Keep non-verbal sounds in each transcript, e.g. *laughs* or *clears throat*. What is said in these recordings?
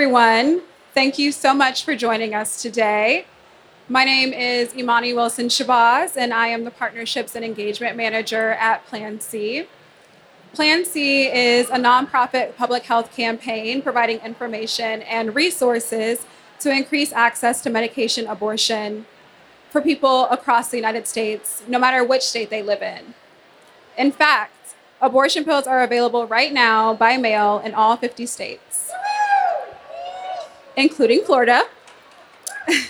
everyone. Thank you so much for joining us today. My name is Imani Wilson Shabazz, and I am the Partnerships and Engagement Manager at Plan C. Plan C is a nonprofit public health campaign providing information and resources to increase access to medication abortion for people across the United States, no matter which state they live in. In fact, abortion pills are available right now by mail in all 50 states, including Florida. *laughs*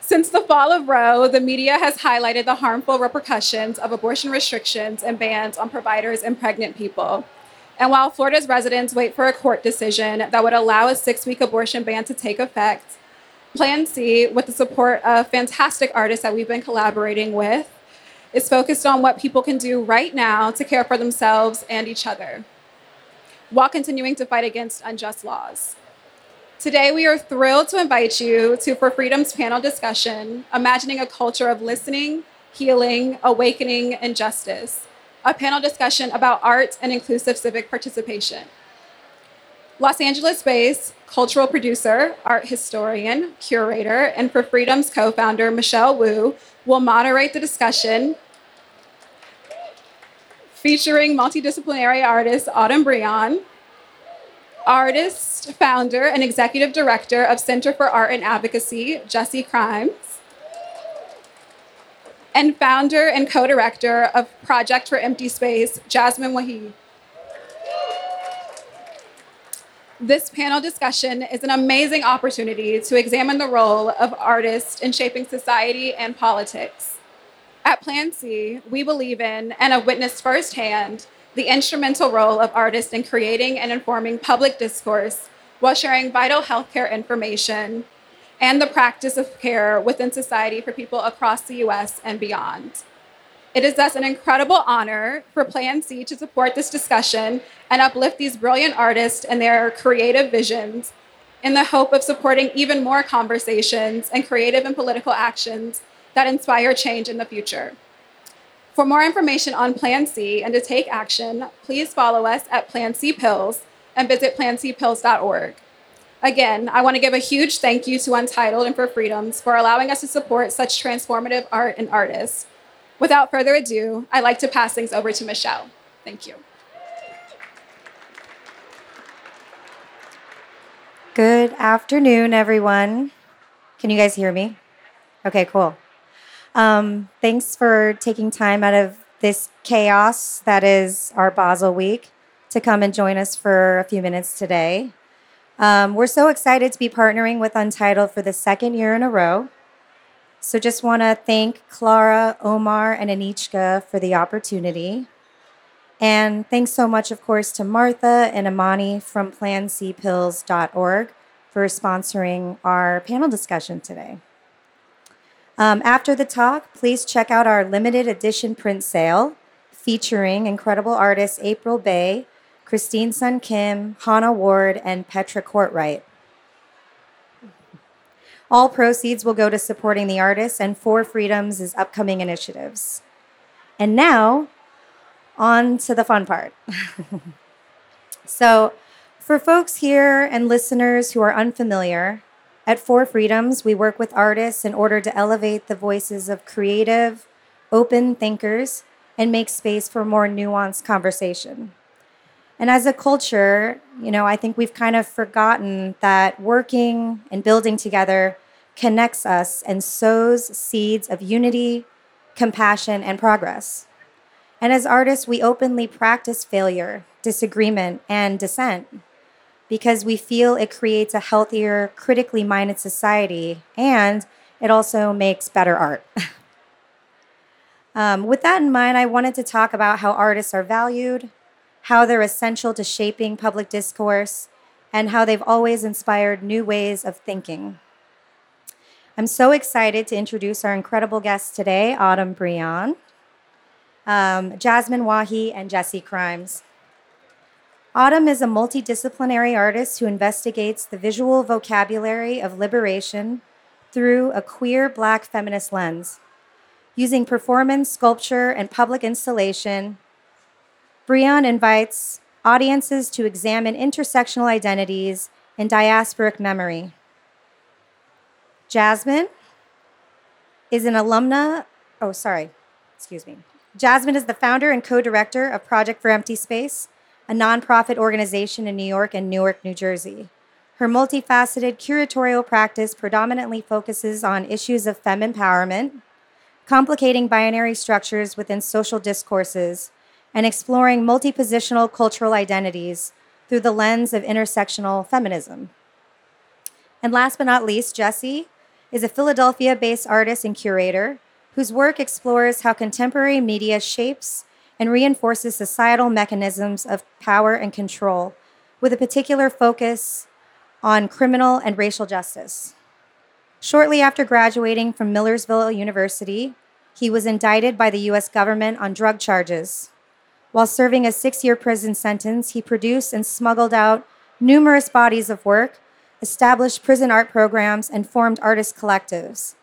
Since the fall of Roe, the media has highlighted the harmful repercussions of abortion restrictions and bans on providers and pregnant people. And while Florida's residents wait for a court decision that would allow a six week abortion ban to take effect, Plan C, with the support of fantastic artists that we've been collaborating with, is focused on what people can do right now to care for themselves and each other while continuing to fight against unjust laws. Today, we are thrilled to invite you to For Freedom's panel discussion, Imagining a Culture of Listening, Healing, Awakening, and Justice, a panel discussion about art and inclusive civic participation. Los Angeles based cultural producer, art historian, curator, and For Freedom's co founder, Michelle Woo, will moderate the discussion featuring multidisciplinary artist Autumn Breon, artist, founder, and executive director of Center for Art and Advocacy, Jesse Krimes, and founder and co director of Project for Empty Space, Jasmine Wahi. This panel discussion is an amazing opportunity to examine the role of artists in shaping society and politics. At Plan C, we believe in and have witnessed firsthand the instrumental role of artists in creating and informing public discourse while sharing vital healthcare information and the practice of care within society for people across the US and beyond. It is thus an incredible honor for Plan C to support this discussion and uplift these brilliant artists and their creative visions in the hope of supporting even more conversations and creative and political actions that inspire change in the future. For more information on Plan C and to take action, please follow us at Plan C Pills and visit plancpills.org. Again, I want to give a huge thank you to Untitled and For Freedoms for allowing us to support such transformative art and artists. Without further ado, I'd like to pass things over to Michelle. Thank you. Good afternoon, everyone. Can you guys hear me? Okay, cool. Um, thanks for taking time out of this chaos that is our Basel week to come and join us for a few minutes today. Um, we're so excited to be partnering with Untitled for the second year in a row. So just want to thank Clara, Omar, and Anichka for the opportunity. And thanks so much, of course, to Martha and Imani from plancpills.org for sponsoring our panel discussion today. Um, after the talk, please check out our limited edition print sale featuring incredible artists April Bey, Christine Sun Kim, Hannah Ward, and Petra Cortright. All proceeds will go to supporting the artists and For Freedoms' upcoming initiatives. And now, on to the fun part. *laughs* so, for folks here and listeners who are unfamiliar, at For Freedoms, we work with artists in order to elevate the voices of creative, open thinkers and make space for more nuanced conversation. And as a culture, you know, I think we've kind of forgotten that working and building together connects us and sows seeds of unity, compassion, and progress. And as artists, we openly practice failure, disagreement, and dissent because we feel it creates a healthier, critically minded society and it also makes better art. *laughs* um, with that in mind, I wanted to talk about how artists are valued, how they're essential to shaping public discourse, and how they've always inspired new ways of thinking. I'm so excited to introduce our incredible guests today, Autumn Breon, um, Jasmine Wahi, and Jesse Krimes. Autumn is a multidisciplinary artist who investigates the visual vocabulary of liberation through a queer black feminist lens. Using performance, sculpture, and public installation, Breon invites audiences to examine intersectional identities and diasporic memory. Jasmine is an alumna. Oh, sorry. Excuse me. Jasmine is the founder and co director of Project for Empty Space, a nonprofit organization in New York and Newark, New Jersey. Her multifaceted curatorial practice predominantly focuses on issues of femme empowerment, complicating binary structures within social discourses, and exploring multipositional cultural identities through the lens of intersectional feminism. And last but not least, Jesse is a Philadelphia based artist and curator whose work explores how contemporary media shapes and reinforces societal mechanisms of power and control, with a particular focus on criminal and racial justice. Shortly after graduating from Millersville University, he was indicted by the US government on drug charges. While serving a six year prison sentence, he produced and smuggled out numerous bodies of work, established prison art programs, and formed artist collectives.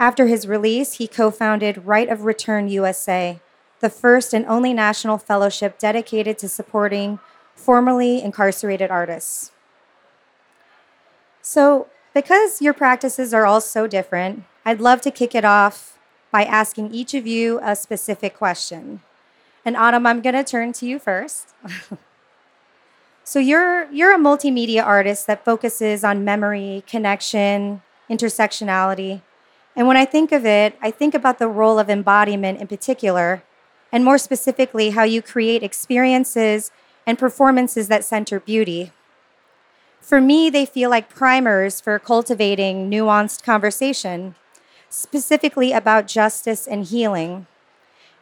After his release, he co founded Right of Return USA, the first and only national fellowship dedicated to supporting formerly incarcerated artists. So, because your practices are all so different, I'd love to kick it off by asking each of you a specific question. And Autumn, I'm going to turn to you first. *laughs* so you're you're a multimedia artist that focuses on memory, connection, intersectionality. And when I think of it, I think about the role of embodiment in particular, and more specifically how you create experiences and performances that center beauty. For me, they feel like primers for cultivating nuanced conversation, specifically about justice and healing.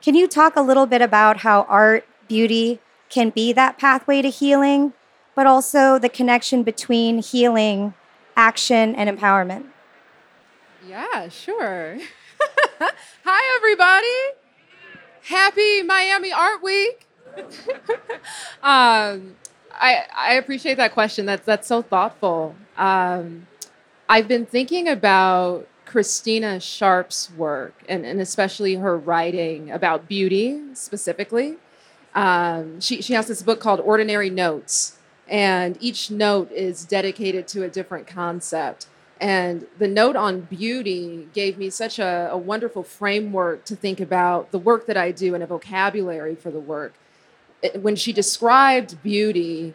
Can you talk a little bit about how art, beauty can be that pathway to healing, but also the connection between healing, action, and empowerment? Yeah, sure. *laughs* Hi, everybody. Happy Miami Art Week. *laughs* um, I, I appreciate that question. That's, that's so thoughtful. Um, I've been thinking about Christina Sharpe's work, and, and especially her writing about beauty specifically. Um, she, she has this book called Ordinary Notes, and each note is dedicated to a different concept. And the note on beauty gave me such a, a wonderful framework to think about the work that I do and a vocabulary for the work. It, when she described beauty,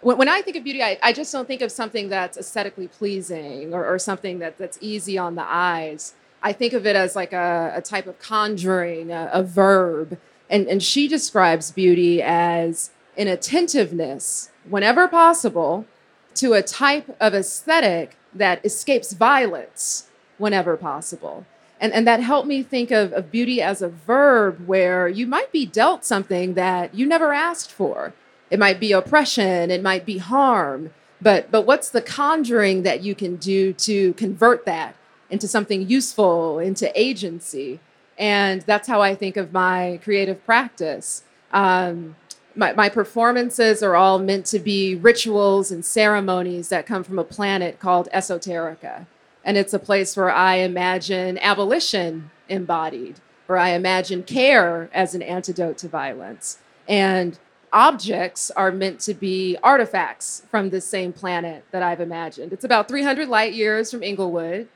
when, when I think of beauty, I, I, just don't think of something that's aesthetically pleasing or, or, something that, that's easy on the eyes. I think of it as like a, a type of conjuring, a, a verb. And, and she describes beauty as an attentiveness, whenever possible, to a type of aesthetic that escapes violence whenever possible. And, and that helped me think of, of beauty as a verb where you might be dealt something that you never asked for it might be oppression, it might be harm, but but what's the conjuring that you can do to convert that into something useful, into agency? And that's how I think of my creative practice. Um, my, my performances are all meant to be rituals and ceremonies that come from a planet called Esoterica. And it's a place where I imagine abolition embodied, where I imagine care as an antidote to violence. And objects are meant to be artifacts from this same planet that I've imagined. It's about 300 light years from Inglewood.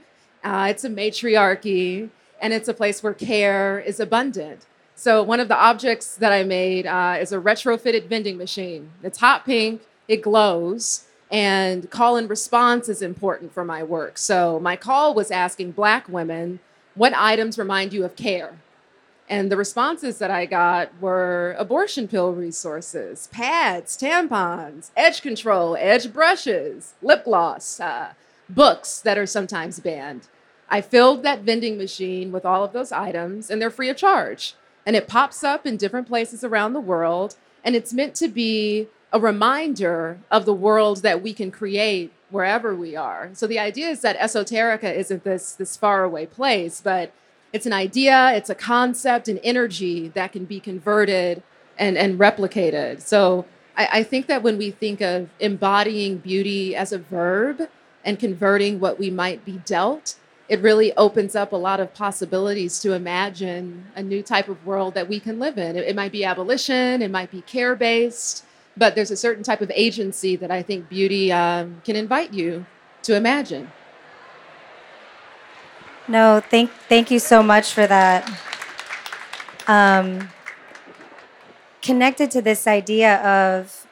Uh, it's a matriarchy, and it's a place where care is abundant. So, one of the objects that I made uh, is a retrofitted vending machine. It's hot pink, it glows, and call and response is important for my work. So, my call was asking Black women what items remind you of care? And the responses that I got were abortion pill resources, pads, tampons, edge control, edge brushes, lip gloss, uh, books that are sometimes banned. I filled that vending machine with all of those items, and they're free of charge. And it pops up in different places around the world, and it's meant to be a reminder of the world that we can create wherever we are. So the idea is that esoterica isn't this, this faraway place, but it's an idea, it's a concept, an energy that can be converted and, and replicated. So I, I think that when we think of embodying beauty as a verb and converting what we might be dealt, it really opens up a lot of possibilities to imagine a new type of world that we can live in. It, it might be abolition, it might be care based, but there's a certain type of agency that I think beauty um, can invite you to imagine. No, thank thank you so much for that. Um, connected to this idea of,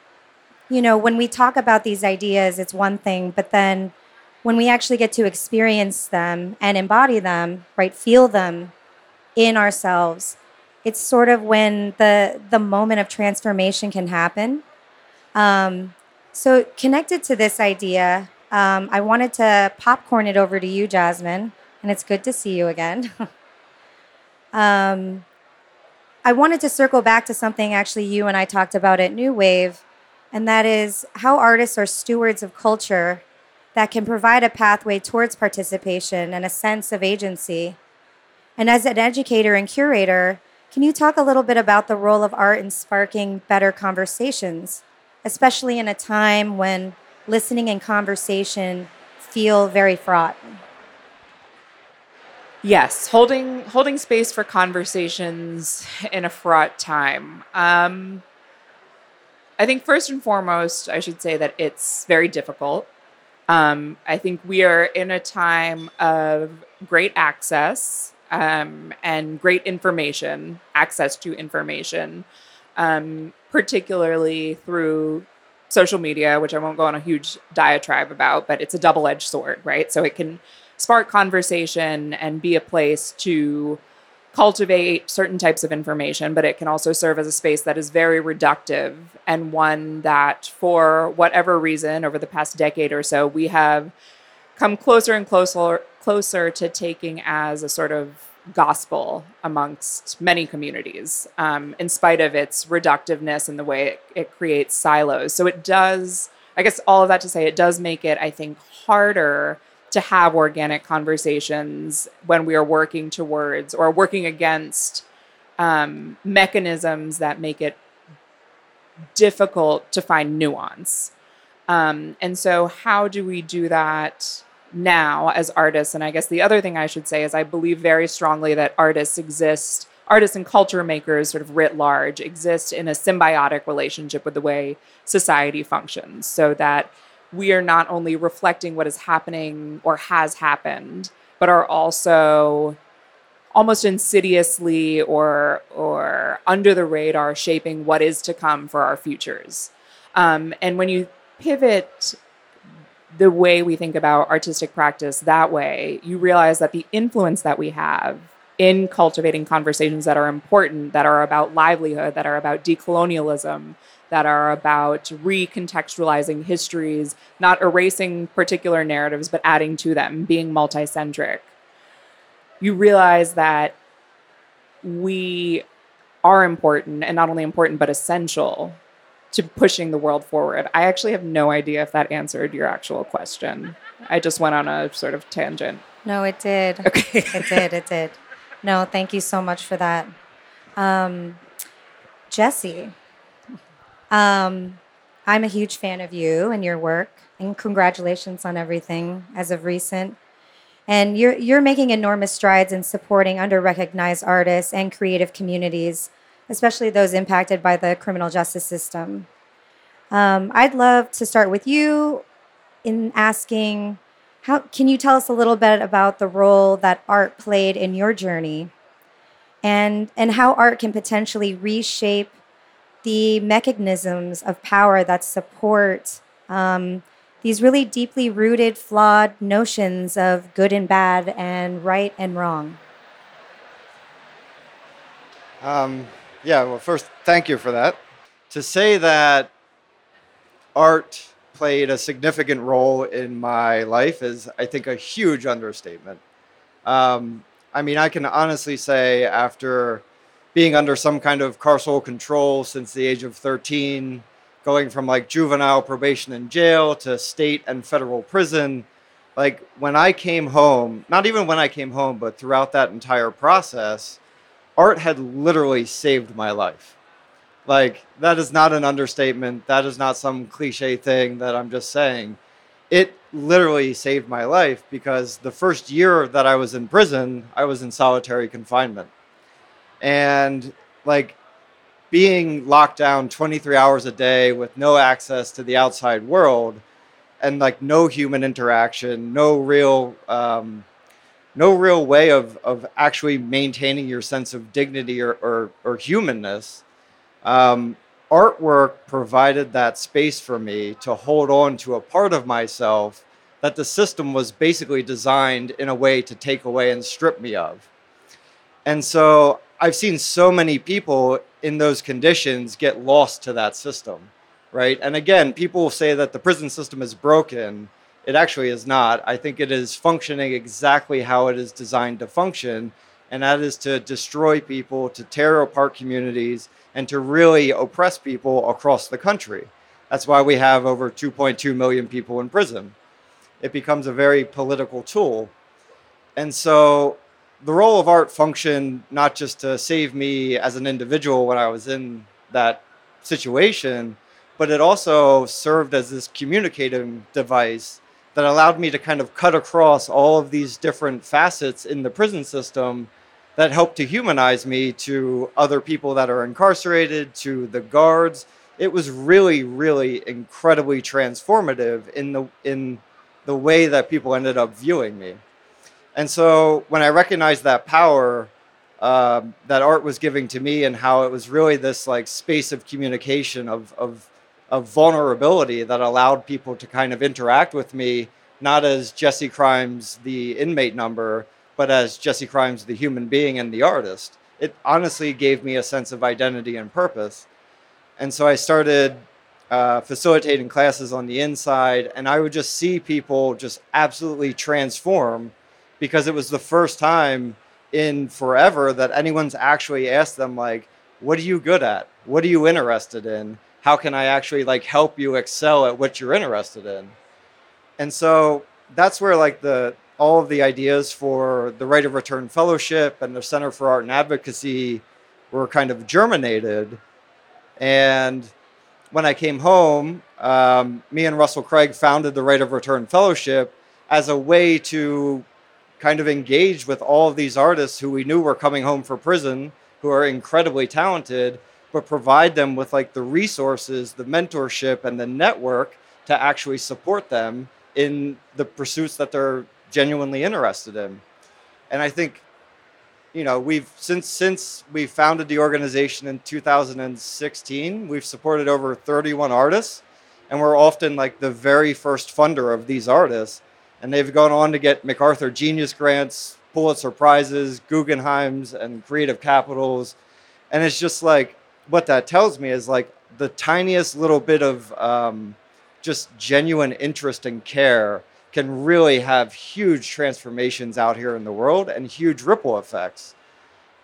you know, when we talk about these ideas, it's one thing, but then when we actually get to experience them and embody them, right, feel them in ourselves, it's sort of when the the moment of transformation can happen. Um, so connected to this idea, um, I wanted to popcorn it over to you, Jasmine, and it's good to see you again. *laughs* um, I wanted to circle back to something actually you and I talked about at New Wave, and that is how artists are stewards of culture that can provide a pathway towards participation and a sense of agency. And as an educator and curator, can you talk a little bit about the role of art in sparking better conversations, especially in a time when listening and conversation feel very fraught? Yes, holding holding space for conversations in a fraught time. Um, I think first and foremost, I should say that it's very difficult. Um, I think we are in a time of great access um, and great information, access to information, um, particularly through social media, which I won't go on a huge diatribe about, but it's a double edged sword, right? So it can spark conversation and be a place to cultivate certain types of information, but it can also serve as a space that is very reductive and one that, for whatever reason, over the past decade or so, we have come closer and closer closer to taking as a sort of gospel amongst many communities, um, in spite of its reductiveness and the way it, it creates silos. So it does, I guess, all of that to say, it does make it, I think, harder to have organic conversations when we are working towards or working against um, mechanisms that make it difficult to find nuance. Um, and so, how do we do that now as artists? And I guess the other thing I should say is I believe very strongly that artists exist, artists and culture makers, sort of writ large, exist in a symbiotic relationship with the way society functions, so that we are not only reflecting what is happening or has happened, but are also almost insidiously or or under the radar shaping what is to come for our futures. Um, and when you pivot the way we think about artistic practice that way, you realize that the influence that we have in cultivating conversations that are important, that are about livelihood, that are about decolonialism, that are about recontextualizing histories, not erasing particular narratives, but adding to them, being multicentric. You realize that we are important, and not only important, but essential to pushing the world forward. I actually have no idea if that answered your actual question. I just went on a sort of tangent. No, it did. Okay. it did. It did. No, thank you so much for that. Um, Jesse, um, I'm a huge fan of you and your work, and congratulations on everything as of recent. And you're you're making enormous strides in supporting under-recognized artists and creative communities, especially those impacted by the criminal justice system. Um, I'd love to start with you in asking, how can you tell us a little bit about the role that art played in your journey, and and how art can potentially reshape the mechanisms of power that support um, these really deeply rooted, flawed notions of good and bad and right and wrong? Um, yeah, well, first, thank you for that. To say that art played a significant role in my life is, I think, a huge understatement. Um, I mean, I can honestly say after being under some kind of carceral control since the age of 13, going from like juvenile probation and jail to state and federal prison. Like when I came home, not even when I came home, but throughout that entire process, art had literally saved my life. Like that is not an understatement. That is not some cliche thing that I'm just saying. It literally saved my life because the first year that I was in prison, I was in solitary confinement and like being locked down 23 hours a day with no access to the outside world and like no human interaction, no real um, no real way of, of actually maintaining your sense of dignity or, or, or humanness. Um, artwork provided that space for me to hold on to a part of myself that the system was basically designed in a way to take away and strip me of. And so I've seen so many people in those conditions get lost to that system, right? And again, people will say that the prison system is broken. It actually is not. I think it is functioning exactly how it is designed to function, and that is to destroy people, to tear apart communities, and to really oppress people across the country. That's why we have over 2.2 million people in prison. It becomes a very political tool. And so the role of art functioned not just to save me as an individual when I was in that situation, but it also served as this communicating device that allowed me to kind of cut across all of these different facets in the prison system that helped to humanize me to other people that are incarcerated, to the guards. It was really, really incredibly transformative in the in the way that people ended up viewing me. And so when I recognized that power um, that art was giving to me and how it was really this like space of communication of, of, of vulnerability that allowed people to kind of interact with me, not as Jesse Krimes, the inmate number, but as Jesse Krimes, the human being and the artist. It honestly gave me a sense of identity and purpose. And so I started uh, facilitating classes on the inside, and I would just see people just absolutely transform because it was the first time in forever that anyone's actually asked them like what are you good at? What are you interested in? How can i actually like help you excel at what you're interested in? And so that's where like the all of the ideas for the right of return fellowship and the center for art and advocacy were kind of germinated. And when i came home um, me and russell craig founded the right of return fellowship as a way to kind of engaged with all of these artists who we knew were coming home for prison, who are incredibly talented, but provide them with like the resources, the mentorship, and the network to actually support them in the pursuits that they're genuinely interested in. And I think, you know, we've since since we founded the organization in 2016, we've supported over 31 artists, and we're often like the very first funder of these artists and they've gone on to get MacArthur Genius Grants, Pulitzer Prizes, Guggenheims, and Creative Capitals. And it's just like what that tells me is like the tiniest little bit of um, just genuine interest and care can really have huge transformations out here in the world and huge ripple effects.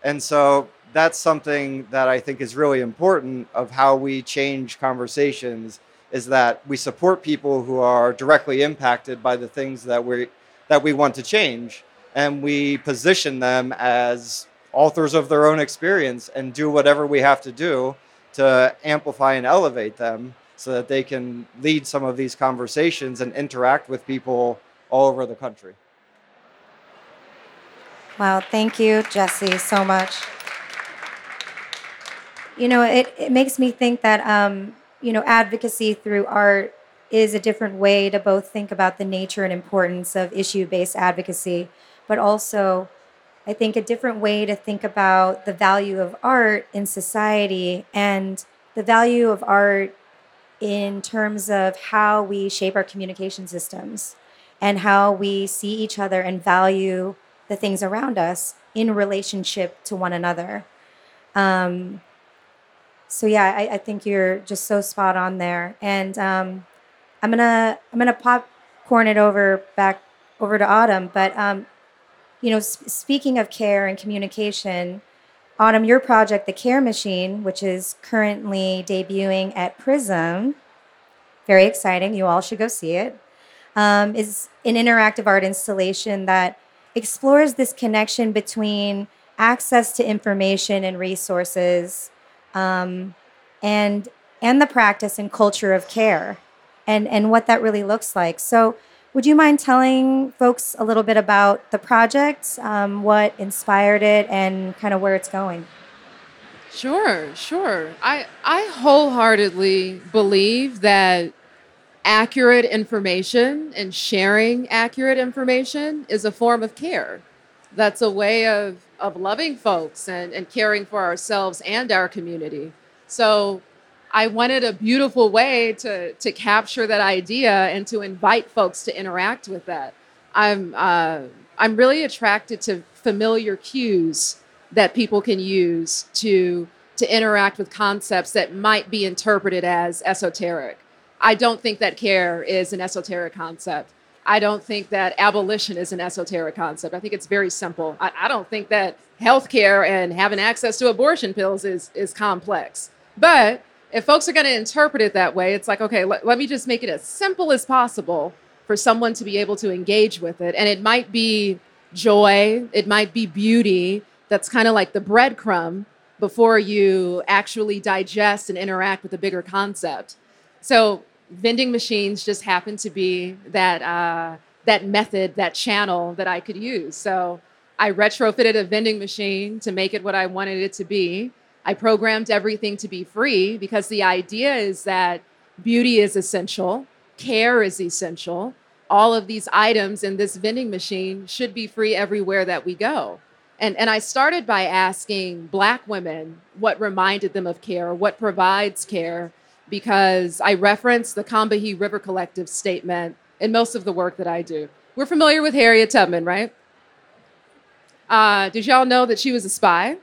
And so that's something that I think is really important of how we change conversations is that we support people who are directly impacted by the things that we that we want to change and we position them as authors of their own experience and do whatever we have to do to amplify and elevate them so that they can lead some of these conversations and interact with people all over the country. Wow, thank you, Jesse, so much. You know, it, it makes me think that um, you know, advocacy through art is a different way to both think about the nature and importance of issue based advocacy, but also, I think, a different way to think about the value of art in society and the value of art in terms of how we shape our communication systems and how we see each other and value the things around us in relationship to one another. Um, so yeah, I, I, think you're just so spot on there. And um, I'm gonna I'm gonna popcorn it over back over to Autumn. But um, you know, sp- speaking of care and communication, Autumn, your project, the Care Machine, which is currently debuting at Prizm, very exciting. You all should go see it. Um, is an interactive art installation that explores this connection between access to information and resources um, and and the practice and culture of care and and what that really looks like so would you mind telling folks a little bit about the project um, what inspired it and kind of where it's going Sure, sure. I I wholeheartedly believe that accurate information and sharing accurate information is a form of care. That's a way of of loving folks and, and caring for ourselves and our community. So I wanted a beautiful way to to capture that idea and to invite folks to interact with that. I'm uh, I'm really attracted to familiar cues that people can use to to interact with concepts that might be interpreted as esoteric. I don't think that care is an esoteric concept. I don't think that abolition is an esoteric concept. I think it's very simple. I, I don't think that healthcare and having access to abortion pills is, is complex. But if folks are going to interpret it that way, it's like, okay, let, let me just make it as simple as possible for someone to be able to engage with it. And it might be joy, it might be beauty. That's kind of like the breadcrumb before you actually digest and interact with the bigger concept. So vending machines just happened to be that uh, that method, that channel that I could use. So I retrofitted a vending machine to make it what I wanted it to be. I programmed everything to be free because the idea is that beauty is essential, care is essential. All of these items in this vending machine should be free everywhere that we go. And, and I started by asking Black women what reminded them of care, what provides care, because I reference the Combahee River Collective statement in most of the work that I do. We're familiar with Harriet Tubman, right? Uh, did y'all know that she was a spy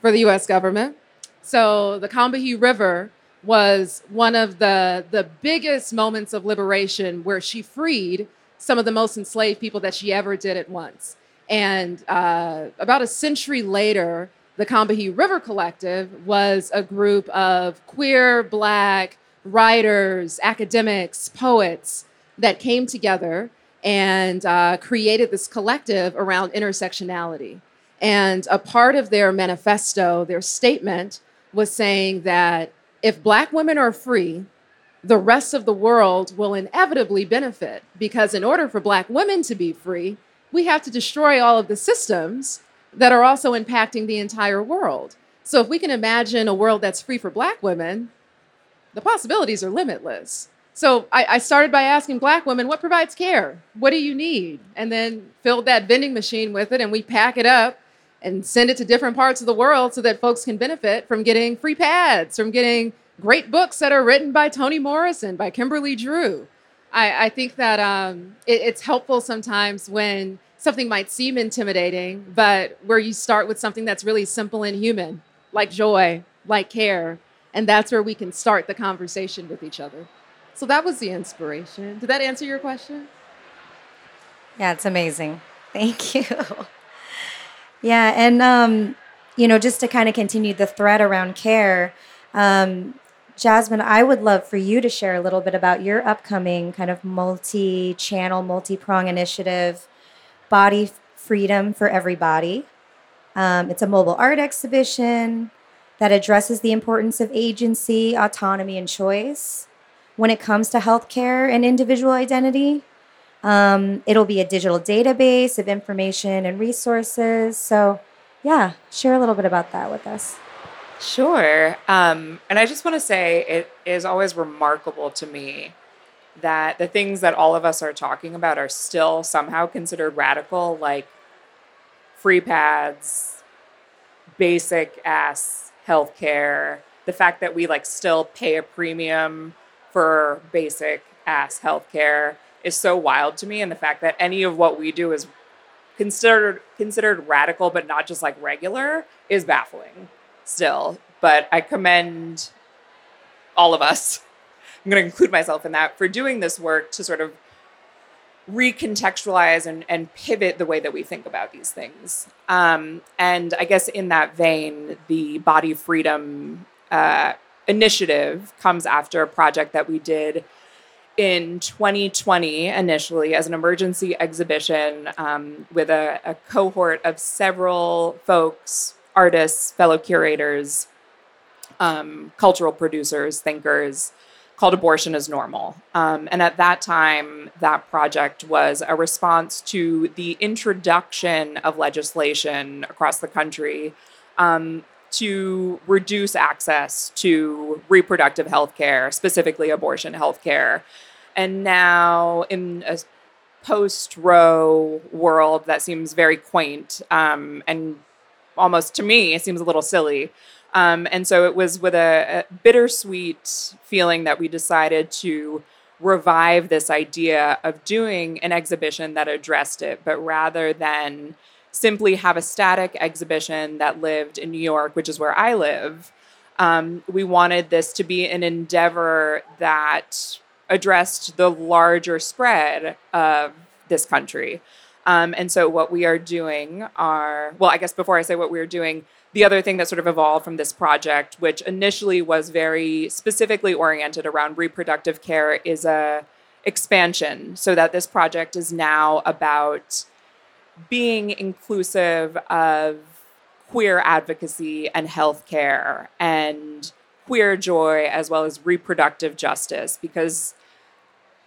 for the US government? So the Combahee River was one of the, the biggest moments of liberation where she freed some of the most enslaved people that she ever did at once. And uh, about a century later, the Combahee River Collective was a group of queer, black writers, academics, poets that came together and uh, created this collective around intersectionality. And a part of their manifesto, their statement, was saying that if Black women are free, the rest of the world will inevitably benefit because, in order for Black women to be free, we have to destroy all of the systems that are also impacting the entire world. So if we can imagine a world that's free for black women, the possibilities are limitless. So I, I, started by asking black women, what provides care? What do you need? And then filled that vending machine with it, and we pack it up and send it to different parts of the world so that folks can benefit from getting free pads, from getting great books that are written by Toni Morrison, by Kimberly Drew. I, I think that um, it, it's helpful sometimes when something might seem intimidating, but where you start with something that's really simple and human, like joy, like care, and that's where we can start the conversation with each other. So that was the inspiration. Did that answer your question? Yeah, it's amazing. Thank *laughs* you. yeah, and um, you know, just to kind of continue the thread around care, um, Jasmine, I would love for you to share a little bit about your upcoming kind of multi channel, multi prong initiative, Body Freedom for Everybody. Um, it's a mobile art exhibition that addresses the importance of agency, autonomy, and choice when it comes to healthcare and individual identity. Um, it'll be a digital database of information and resources. So, yeah, share a little bit about that with us. Sure. Um, and I just want to say it is always remarkable to me that the things that all of us are talking about are still somehow considered radical, like free pads, basic ass healthcare, the fact that we like still pay a premium for basic ass healthcare is so wild to me and the fact that any of what we do is considered considered radical but not just like regular is baffling still, but I commend all of us. I'm going to include myself in that for doing this work to sort of recontextualize and, and pivot the way that we think about these things. Um, and I guess in that vein, the Body Freedom uh, Initiative comes after a project that we did in 2020 initially as an emergency exhibition um, with a, a cohort of several folks artists, fellow curators, um, cultural producers, thinkers, called Abortion is Normal. Um, and at that time, that project was a response to the introduction of legislation across the country um, to reduce access to reproductive health care, specifically abortion health care. And now, in a post Roe world, that seems very quaint um, and almost to me, it seems a little silly. Um, and so it was with a, a bittersweet feeling that we decided to revive this idea of doing an exhibition that addressed it, but rather than simply have a static exhibition that lived in New York, which is where I live, um, we wanted this to be an endeavor that addressed the larger spread of this country. Um, and so, what we are doing are, well, I guess before I say what we are doing, the other thing that sort of evolved from this project, which initially was very specifically oriented around reproductive care, is a expansion. So that this project is now about being inclusive of queer advocacy and healthcare and queer joy as well as reproductive justice. Because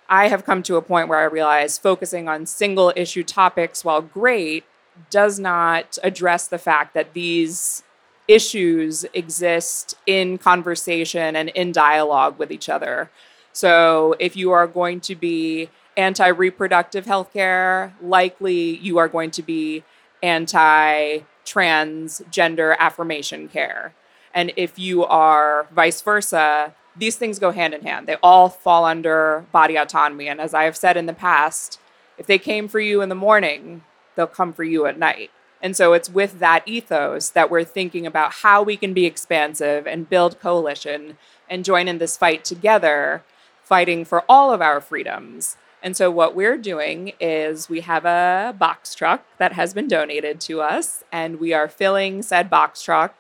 I have come to a point where I realize focusing on single issue topics, while great, does not address the fact that these issues exist in conversation and in dialogue with each other. So if you are going to be anti reproductive healthcare, likely you are going to be anti transgender affirmation care. And if you are vice versa, these things go hand in hand. They all fall under body autonomy. And as I have said in the past, if they came for you in the morning, they'll come for you at night. And so it's with that ethos that we're thinking about how we can be expansive and build coalition and join in this fight together, fighting for all of our freedoms. And so what we're doing is we have a box truck that has been donated to us, and we are filling said box truck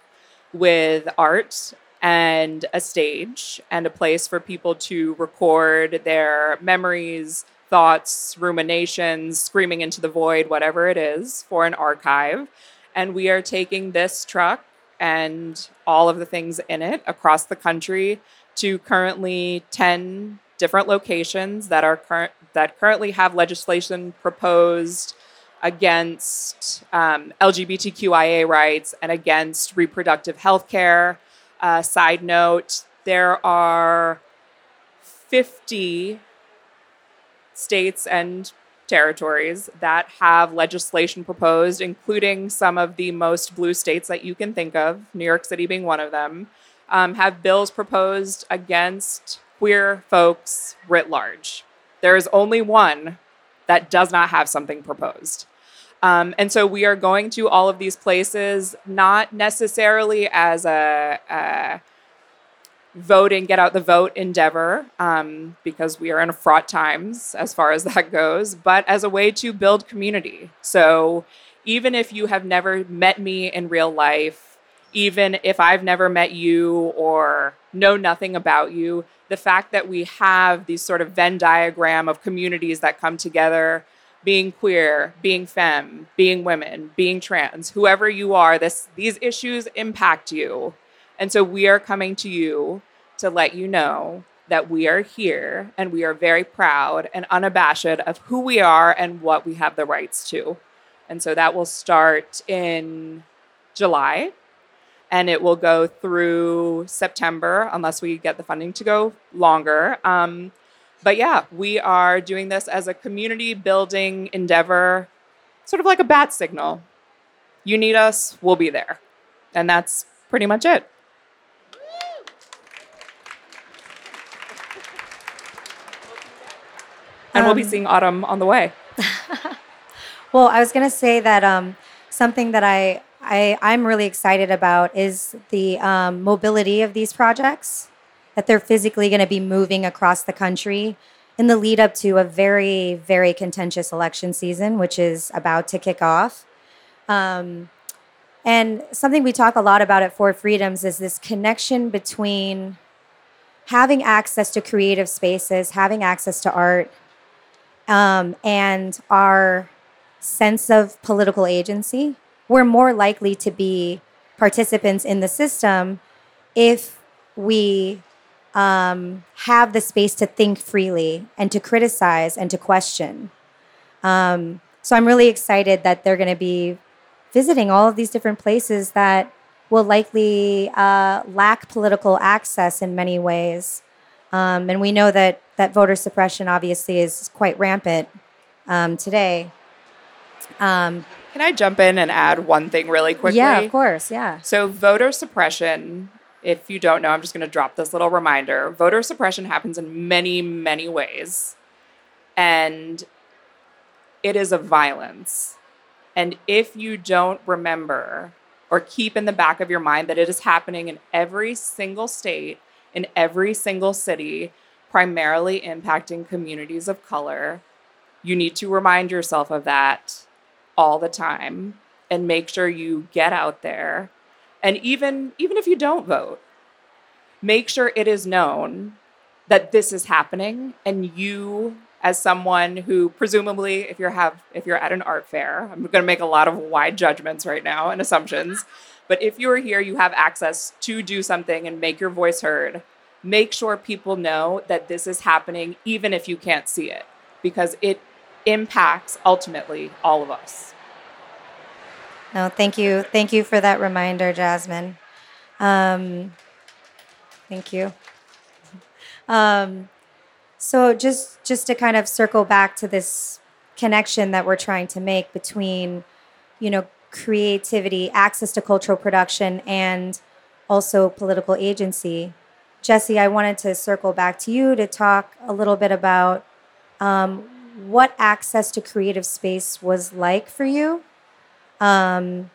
with art and a stage and a place for people to record their memories, thoughts, ruminations, screaming into the void, whatever it is, for an archive. And we are taking this truck and all of the things in it across the country to currently 10 different locations that are current that currently have legislation proposed against um, LGBTQIA rights and against reproductive health care uh, side note there are 50 states and territories that have legislation proposed, including some of the most blue states that you can think of, New York City being one of them, um, have bills proposed against queer folks writ large. There is only one that does not have something proposed. Um, and so we are going to all of these places, not necessarily as a, a voting, get out the vote endeavor, um, because we are in fraught times as far as *laughs* that goes, but as a way to build community. So even if you have never met me in real life, even if I've never met you or know nothing about you, the fact that we have these sort of Venn diagram of communities that come together being queer, being femme, being women, being trans, whoever you are, this these issues impact you. And so we are coming to you to let you know that we are here and we are very proud and unabashed of who we are and what we have the rights to. And so that will start in July and it will go through September unless we get the funding to go longer. Um, but yeah, we are doing this as a community building endeavor, sort of like a bat signal. You need us, we'll be there. And that's pretty much it. And we'll be um, seeing autumn on the way. *laughs* well, I was going to say that um, something that I, I, I'm really excited about is the um, mobility of these projects that they're physically going to be moving across the country in the lead up to a very, very contentious election season, which is about to kick off. Um, and something we talk a lot about at For Freedoms is this connection between having access to creative spaces, having access to art, um, and our sense of political agency. We're more likely to be participants in the system if we um, have the space to think freely and to criticize and to question. Um, so I'm really excited that they're going to be visiting all of these different places that will likely uh, lack political access in many ways. Um, and we know that, that voter suppression obviously is quite rampant um, today. Um, Can I jump in and add one thing really quickly? Yeah, of course. Yeah. So, voter suppression, if you don't know, I'm just going to drop this little reminder. Voter suppression happens in many, many ways. And it is a violence. And if you don't remember or keep in the back of your mind that it is happening in every single state, in every single city, primarily impacting communities of color, you need to remind yourself of that all the time and make sure you get out there. And even even if you don't vote, make sure it is known that this is happening and you as someone who presumably if you're have if you're at an art fair i'm going to make a lot of wide judgments right now and assumptions but if you're here you have access to do something and make your voice heard make sure people know that this is happening even if you can't see it because it impacts ultimately all of us. No thank you. Thank you for that reminder jasmine. Um, thank you. *laughs* Um, so just just to kind of circle back to this connection that we're trying to make between, you know, creativity, access to cultural production, and also political agency. Jesse, I wanted to circle back to you to talk a little bit about um, what access to creative space was like for you, um,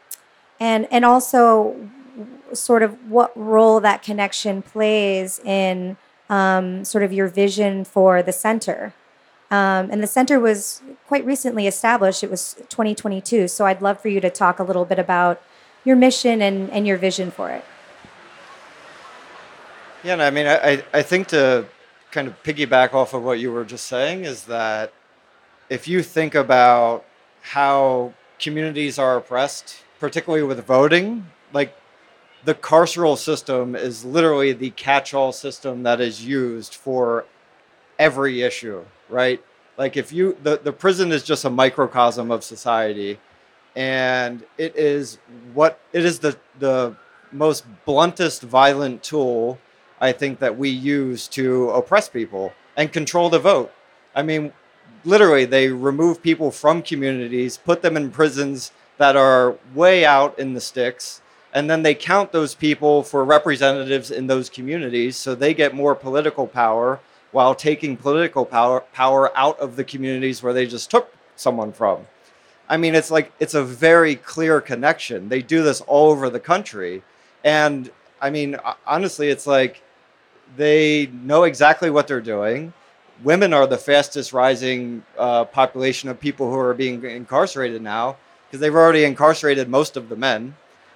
and and also sort of what role that connection plays in um, sort of your vision for the center. Um, and the center was quite recently established. It was 2022. So I'd love for you to talk a little bit about your mission and, and your vision for it. Yeah, no, I mean, I, I think to kind of piggyback off of what you were just saying is that if you think about how communities are oppressed, particularly with voting, like the carceral system is literally the catch-all system that is used for every issue, right? Like if you the, the prison is just a microcosm of society and it is what it is the the most bluntest violent tool I think that we use to oppress people and control the vote. I mean, literally they remove people from communities, put them in prisons that are way out in the sticks and then they count those people for representatives in those communities so they get more political power while taking political power power out of the communities where they just took someone from. I mean it's like it's a very clear connection. They do this all over the country. And i mean honestly it's like they know exactly what they're doing. Women are the fastest rising uh, population of people who are being incarcerated now because they've already incarcerated most of the men.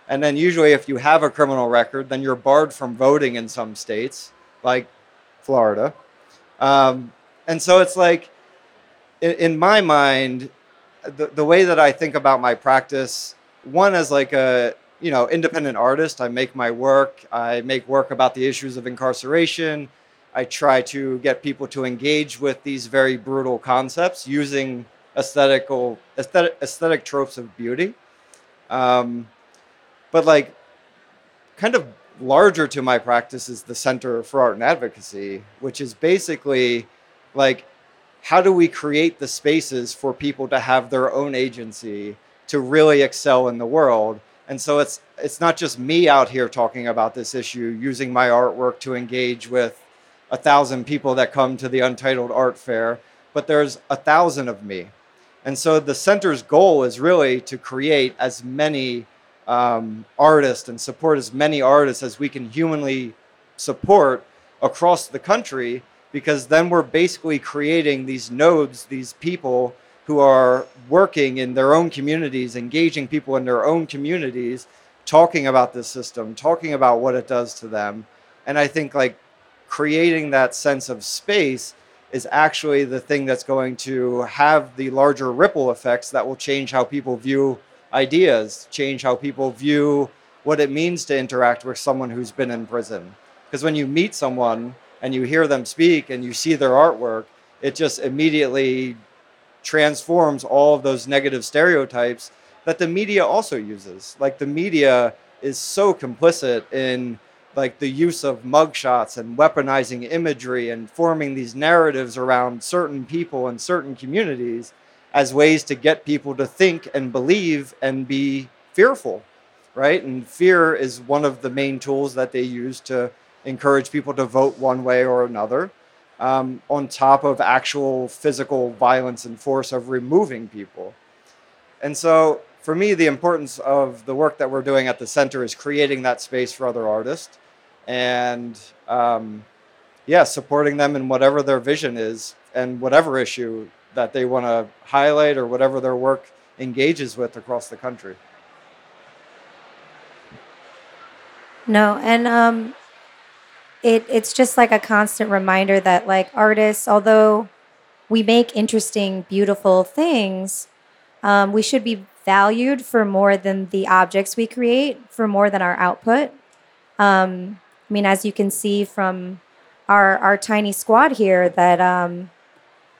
And then usually, if you have a criminal record, then you're barred from voting in some states, like Florida. Um, and so it's like, in, in my mind, the, the way that I think about my practice, one as like a you know independent artist, I make my work. I make work about the issues of incarceration. I try to get people to engage with these very brutal concepts using aesthetical aesthetic, aesthetic tropes of beauty. Um, but like, kind of larger to my practice is the Center for Art and Advocacy, which is basically like, how do we create the spaces for people to have their own agency to really excel in the world? And so it's it's not just me out here talking about this issue, using my artwork to engage with a thousand people that come to the Untitled Art Fair, but there's a thousand of me. And so the center's goal is really to create as many um, artists and support as many artists as we can humanly support across the country because then we're basically creating these nodes, these people who are working in their own communities, engaging people in their own communities, talking about this system, talking about what it does to them. And I think like creating that sense of space is actually the thing that's going to have the larger ripple effects that will change how people view ideas, change how people view what it means to interact with someone who's been in prison. Because when you meet someone and you hear them speak and you see their artwork, it just immediately transforms all of those negative stereotypes that the media also uses. Like the media is so complicit in like the use of mugshots and weaponizing imagery and forming these narratives around certain people and certain communities as ways to get people to think and believe and be fearful, right? And fear is one of the main tools that they use to encourage people to vote one way or another, um, on top of actual physical violence and force of removing people. And so, for me, the importance of the work that we're doing at the center is creating that space for other artists and um, yeah, supporting them in whatever their vision is and whatever issue that they want to highlight or whatever their work engages with across the country. No, and um, it it's just like a constant reminder that like artists, although we make interesting, beautiful things, um, we should be valued for more than the objects we create, for more than our output. Um, I mean, as you can see from our our tiny squad here, that um,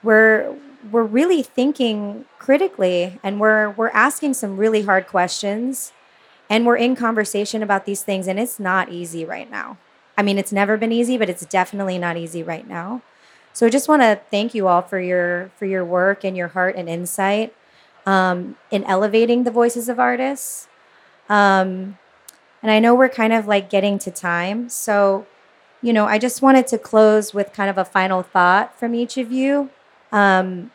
we're we're really thinking critically, and we're we're asking some really hard questions, and we're in conversation about these things, and it's not easy right now. I mean, it's never been easy, but it's definitely not easy right now. So, I just want to thank you all for your for your work and your heart and insight um, in elevating the voices of artists. Um, and I know we're kind of like getting to time. So, you know, I just wanted to close with kind of a final thought from each of you. Um,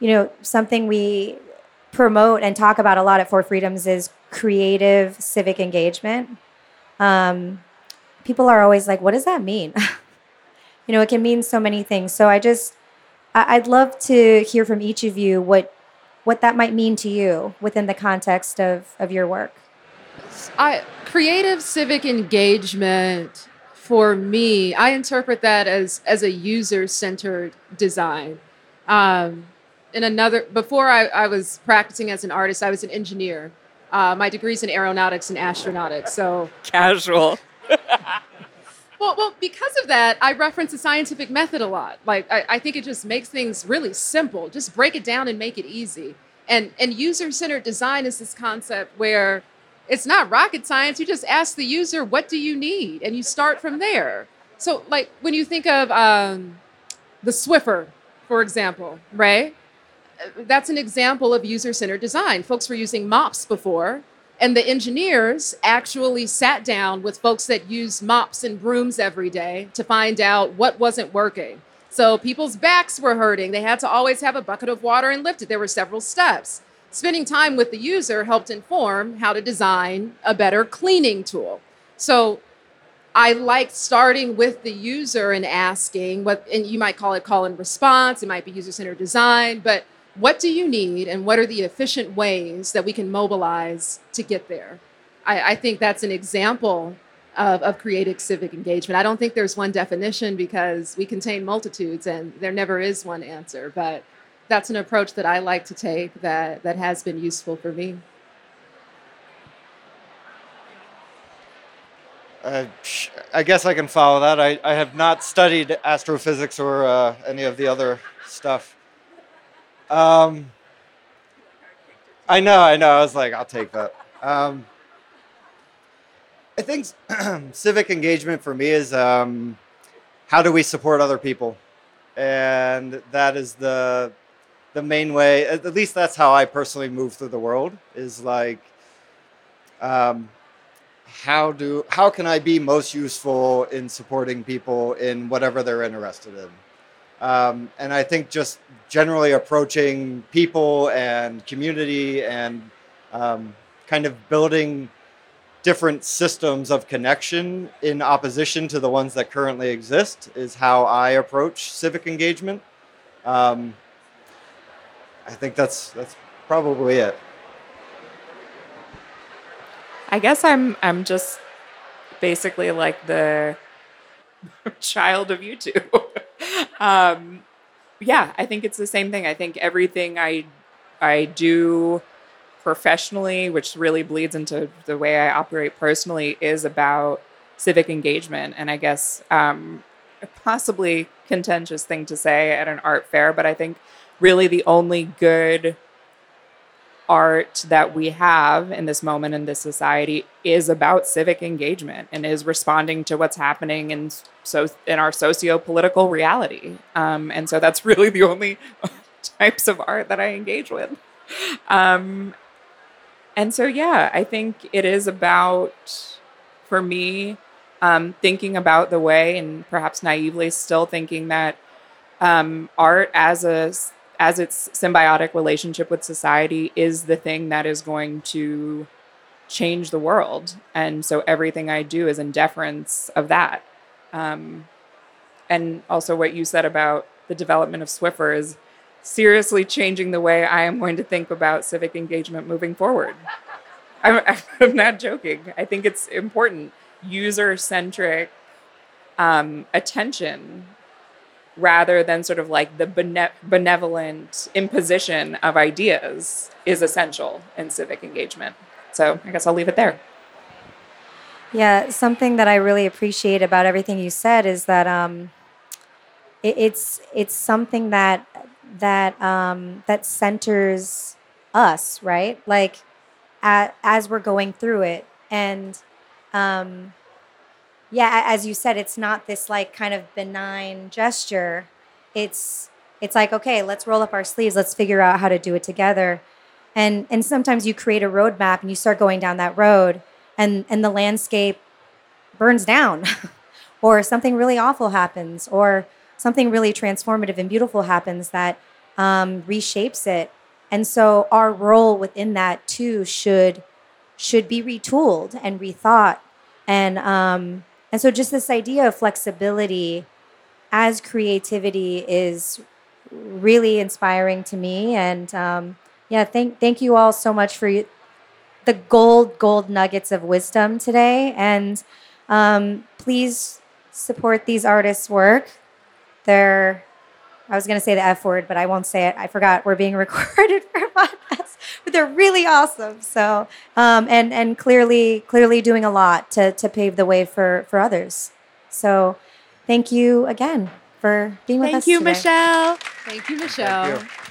you know, something we promote and talk about a lot at For Freedoms is creative civic engagement. Um, people are always like, what does that mean? *laughs* you know, it can mean so many things. So I just, I'd love to hear from each of you what what that might mean to you within the context of, of your work. I creative civic engagement for me, I interpret that as as a user centered design. Um, in another, before I, I, was practicing as an artist, I was an engineer. Uh, my degree's in aeronautics and astronautics. So casual. *laughs* well, well, because of that, I reference the scientific method a lot. Like, I, I think it just makes things really simple. Just break it down and make it easy. And and user centered design is this concept where it's not rocket science. You just ask the user, what do you need? And you start from there. So, like when you think of um, the Swiffer, for example, right? That's an example of user centered design. Folks were using mops before, and the engineers actually sat down with folks that use mops and brooms every day to find out what wasn't working. So, people's backs were hurting. They had to always have a bucket of water and lift it. There were several steps spending time with the user helped inform how to design a better cleaning tool. So I like starting with the user and asking what, and you might call it call and response, it might be user centered design, but what do you need and what are the efficient ways that we can mobilize to get there? I, I think that's an example of, of creative civic engagement. I don't think there's one definition because we contain multitudes and there never is one answer, but that's an approach that I like to take that that has been useful for me. Uh, I guess I can follow that. I, I have not studied astrophysics or uh, any of the other stuff. Um, I know, I know. I was like, I'll take that. Um, I think *clears throat* civic engagement for me is um, how do we support other people? And that is the the main way at least that's how i personally move through the world is like um, how do how can i be most useful in supporting people in whatever they're interested in um, and i think just generally approaching people and community and um, kind of building different systems of connection in opposition to the ones that currently exist is how i approach civic engagement um, I think that's that's probably it. I guess I'm I'm just basically like the *laughs* child of YouTube. Um, yeah, I think it's the same thing. I think everything I I do professionally, which really bleeds into the way I operate personally, is about civic engagement. And I guess um, a possibly contentious thing to say at an art fair, but I think really the only good art that we have in this moment in this society is about civic engagement and is responding to what's happening in so in our socio-political reality. Um, and so that's *laughs* really the only *laughs* types of art that I engage with. Um, and so yeah, I think it is about for me um, thinking about the way and perhaps naively still thinking that um, art as a as its symbiotic relationship with society is the thing that is going to change the world. And so everything I do is in deference of that. Um, and also, what you said about the development of Swiffer is seriously changing the way I am going to think about civic engagement moving forward. *laughs* I'm, I'm not joking. I think it's important. User centric um, attention rather than sort of like the bene- benevolent imposition of ideas is essential in civic engagement. So I guess I'll leave it there. Yeah, something that I really appreciate about everything you said is that um, it, it's it's something that that um, that centers us, right? Like at, as we're going through it, and um, yeah, as you said, it's not this like kind of benign gesture. It's it's like okay, let's roll up our sleeves, let's figure out how to do it together. And and sometimes you create a roadmap and you start going down that road, and and the landscape burns down, *laughs* or something really awful happens, or something really transformative and beautiful happens that um, reshapes it. And so our role within that too should should be retooled and rethought. And um, and so just this idea of flexibility as creativity is really inspiring to me. And um, yeah, thank thank you all so much for the gold gold nuggets of wisdom today. And um, please support these artists' work. They're I was going to say the F word, but I won't say it. I forgot we're being *laughs* recorded for a podcast. But they're really awesome. So, um, and and clearly clearly doing a lot to to pave the way for for others. So, thank you again for being with us. thank us. You, today. Michelle. Thank you, Michelle. Thank you.